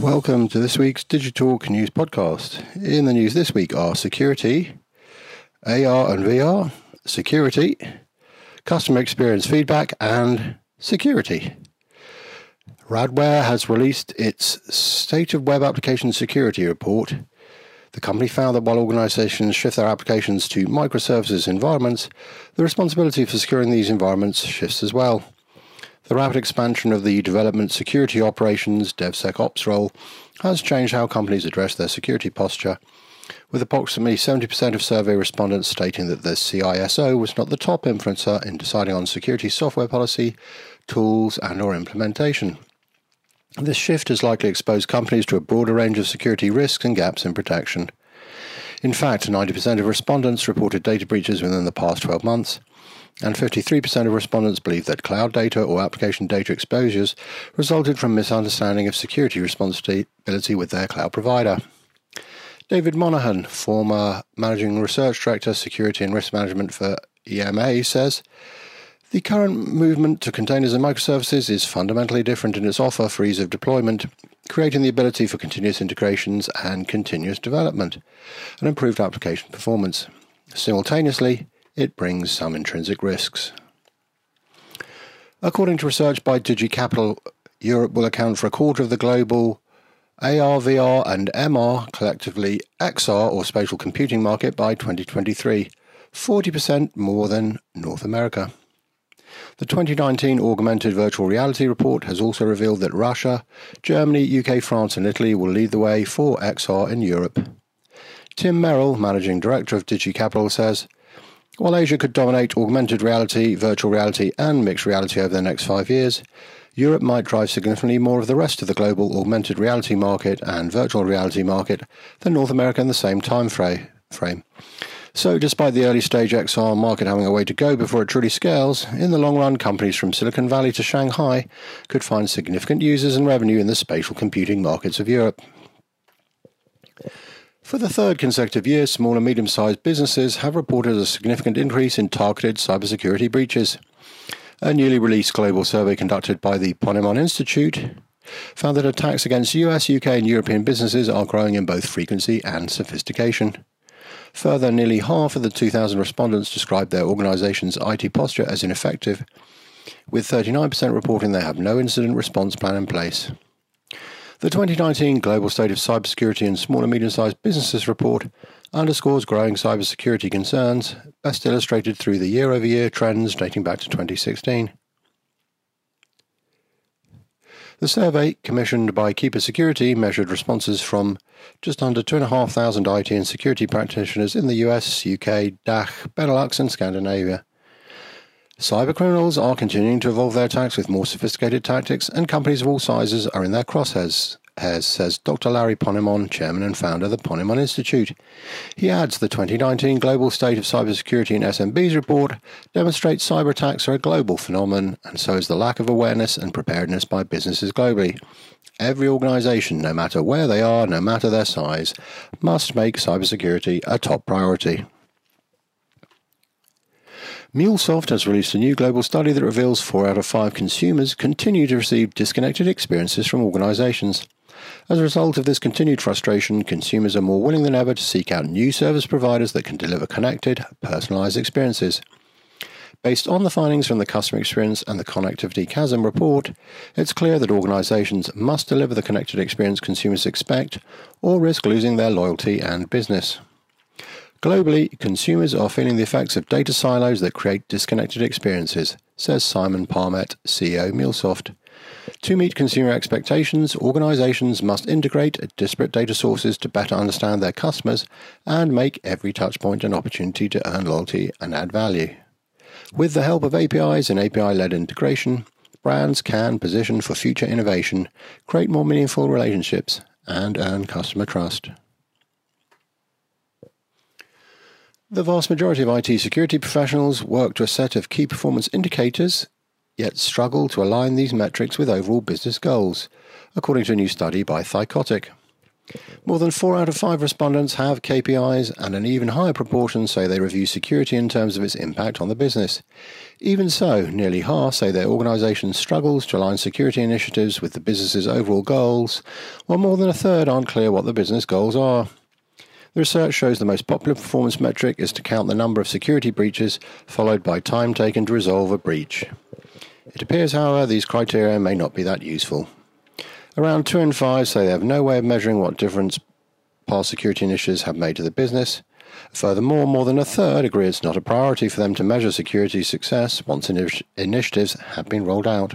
Welcome to this week's Digitalk News Podcast. In the news this week are security, AR and VR, security, customer experience feedback, and security. Radware has released its State of Web Application Security report. The company found that while organizations shift their applications to microservices environments, the responsibility for securing these environments shifts as well. The rapid expansion of the development security operations DevSecOps role has changed how companies address their security posture, with approximately 70% of survey respondents stating that the CISO was not the top influencer in deciding on security software policy, tools, and or implementation. This shift has likely exposed companies to a broader range of security risks and gaps in protection. In fact, 90% of respondents reported data breaches within the past 12 months, and 53% of respondents believe that cloud data or application data exposures resulted from misunderstanding of security responsibility with their cloud provider. David Monahan, former Managing Research Director, Security and Risk Management for EMA, says the current movement to containers and microservices is fundamentally different in its offer for ease of deployment, creating the ability for continuous integrations and continuous development, and improved application performance. Simultaneously, it brings some intrinsic risks. According to research by DigiCapital, Europe will account for a quarter of the global AR, VR, and MR, collectively XR or spatial computing market by 2023, 40% more than North America. The 2019 Augmented Virtual Reality report has also revealed that Russia, Germany, UK, France, and Italy will lead the way for XR in Europe. Tim Merel, Managing Director of DigiCapital, says while Asia could dominate augmented reality, virtual reality, and mixed reality over the next five years, Europe might drive significantly more of the rest of the global augmented reality market and virtual reality market than North America in the same time frame. So, despite the early stage XR market having a way to go before it truly scales, in the long run, companies from Silicon Valley to Shanghai could find significant users and revenue in the spatial computing markets of Europe. For the third consecutive year, small and medium sized businesses have reported a significant increase in targeted cybersecurity breaches. A newly released global survey conducted by the Ponemon Institute found that attacks against US, UK, and European businesses are growing in both frequency and sophistication. Further, nearly half of the 2,000 respondents described their organization's IT posture as ineffective, with 39% reporting they have no incident response plan in place. The 2019 Global State of Cybersecurity in Small and Medium Sized Businesses report underscores growing cybersecurity concerns, best illustrated through the year over year trends dating back to 2016. The survey, commissioned by Keeper Security, measured responses from just under 2,500 IT and security practitioners in the US, UK, DACH, Benelux, and Scandinavia. Cybercriminals are continuing to evolve their attacks with more sophisticated tactics, and companies of all sizes are in their crosshairs, says Dr. Larry Ponemon, chairman and founder of the Ponemon Institute. He adds the 2019 Global State of Cybersecurity in SMBs report demonstrates cyber attacks are a global phenomenon, and so is the lack of awareness and preparedness by businesses globally. Every organization, no matter where they are, no matter their size, must make cybersecurity a top priority. MuleSoft has released a new global study that reveals four out of five consumers continue to receive disconnected experiences from organizations. As a result of this continued frustration, consumers are more willing than ever to seek out new service providers that can deliver connected, personalized experiences. Based on the findings from the Customer Experience and the Connectivity Chasm report, it's clear that organizations must deliver the connected experience consumers expect or risk losing their loyalty and business. Globally, consumers are feeling the effects of data silos that create disconnected experiences, says Simon Parmet, CEO MuleSoft. To meet consumer expectations, organizations must integrate disparate data sources to better understand their customers and make every touchpoint an opportunity to earn loyalty and add value. With the help of APIs and API led integration, brands can position for future innovation, create more meaningful relationships, and earn customer trust. The vast majority of IT security professionals work to a set of key performance indicators, yet struggle to align these metrics with overall business goals, according to a new study by Thycotic. More than four out of five respondents have KPIs, and an even higher proportion say they review security in terms of its impact on the business. Even so, nearly half say their organisation struggles to align security initiatives with the business's overall goals, while more than a third aren't clear what the business goals are. The research shows the most popular performance metric is to count the number of security breaches, followed by time taken to resolve a breach. It appears, however, these criteria may not be that useful. Around two in five say they have no way of measuring what difference past security initiatives have made to the business. Furthermore, more than a third agree it's not a priority for them to measure security success once initiatives have been rolled out.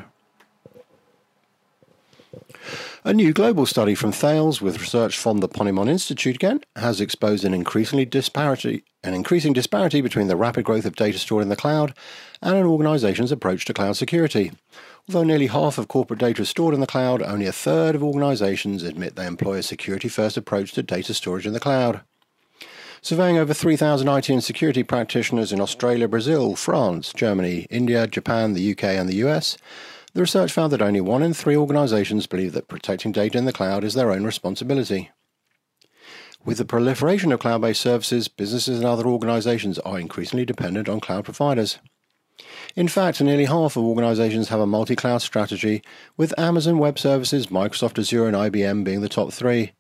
A new global study from Thales, with research from the Ponemon Institute again, has exposed an increasingly disparity, an increasing disparity between the rapid growth of data stored in the cloud and an organization's approach to cloud security. Although nearly half of corporate data is stored in the cloud, only a third of organizations admit they employ a security first approach to data storage in the cloud. Surveying over 3,000 IT and security practitioners in Australia, Brazil, France, Germany, India, Japan, the UK, and the US, the research found that only one in three organizations believe that protecting data in the cloud is their own responsibility. With the proliferation of cloud based services, businesses and other organizations are increasingly dependent on cloud providers. In fact, nearly half of organizations have a multi cloud strategy, with Amazon Web Services, Microsoft Azure, and IBM being the top three.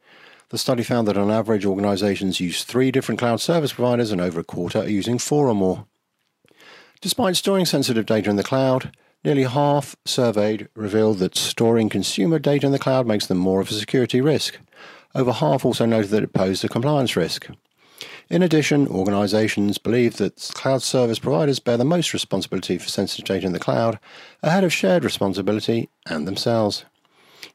The study found that on average, organizations use three different cloud service providers, and over a quarter are using four or more. Despite storing sensitive data in the cloud, nearly half surveyed revealed that storing consumer data in the cloud makes them more of a security risk. Over half also noted that it posed a compliance risk. In addition, organizations believe that cloud service providers bear the most responsibility for sensitive data in the cloud, ahead of shared responsibility and themselves.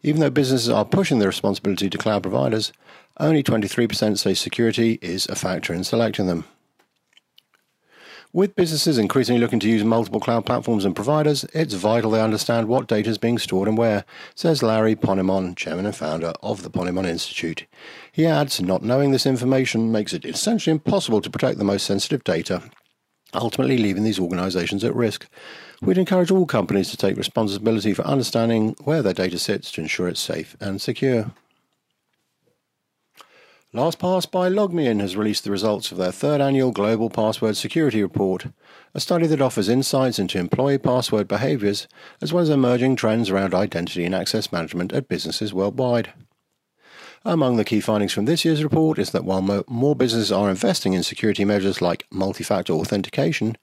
Even though businesses are pushing the responsibility to cloud providers, only 23% say security is a factor in selecting them. With businesses increasingly looking to use multiple cloud platforms and providers, it's vital they understand what data is being stored and where, says Larry Ponemon, chairman and founder of the Ponemon Institute. He adds, not knowing this information makes it essentially impossible to protect the most sensitive data, ultimately leaving these organizations at risk. We'd encourage all companies to take responsibility for understanding where their data sits to ensure it's safe and secure. LastPass by LogMeIn has released the results of their third annual Global Password Security Report, a study that offers insights into employee password behaviors as well as emerging trends around identity and access management at businesses worldwide. Among the key findings from this year's report is that while mo- more businesses are investing in security measures like multi factor authentication,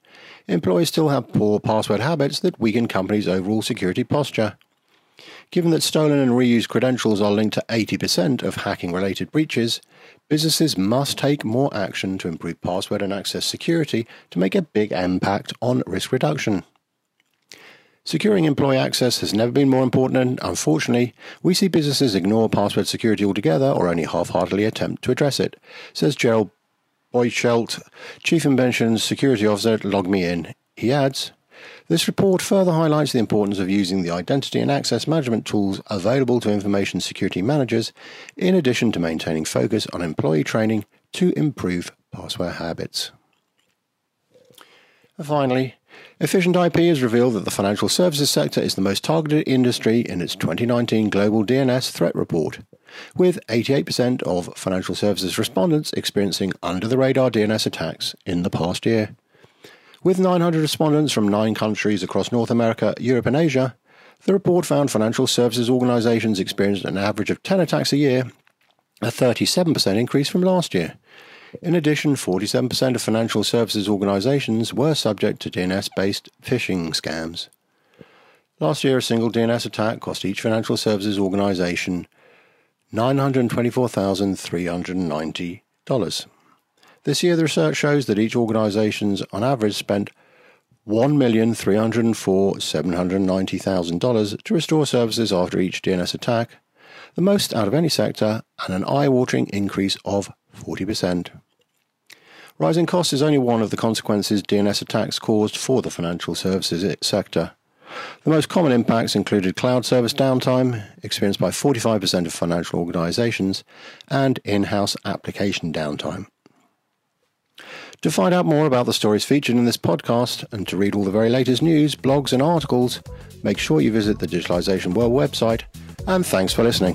employees still have poor password habits that weaken companies' overall security posture. Given that stolen and reused credentials are linked to 80% of hacking related breaches, businesses must take more action to improve password and access security to make a big impact on risk reduction. Securing employee access has never been more important, and unfortunately, we see businesses ignore password security altogether or only half heartedly attempt to address it, says Gerald Beuchelt, Chief Invention Security Officer at LogMeIn. He adds, this report further highlights the importance of using the identity and access management tools available to information security managers, in addition to maintaining focus on employee training to improve password habits. Finally, Efficient IP has revealed that the financial services sector is the most targeted industry in its 2019 Global DNS Threat Report, with 88% of financial services respondents experiencing under the radar DNS attacks in the past year. With 900 respondents from nine countries across North America, Europe, and Asia, the report found financial services organizations experienced an average of 10 attacks a year, a 37% increase from last year. In addition, 47% of financial services organizations were subject to DNS based phishing scams. Last year, a single DNS attack cost each financial services organization $924,390. This year, the research shows that each organization's on average spent $1,304,790,000 to restore services after each DNS attack, the most out of any sector, and an eye watering increase of 40%. Rising costs is only one of the consequences DNS attacks caused for the financial services sector. The most common impacts included cloud service downtime, experienced by 45% of financial organizations, and in house application downtime. To find out more about the stories featured in this podcast and to read all the very latest news, blogs, and articles, make sure you visit the Digitalization World website. And thanks for listening.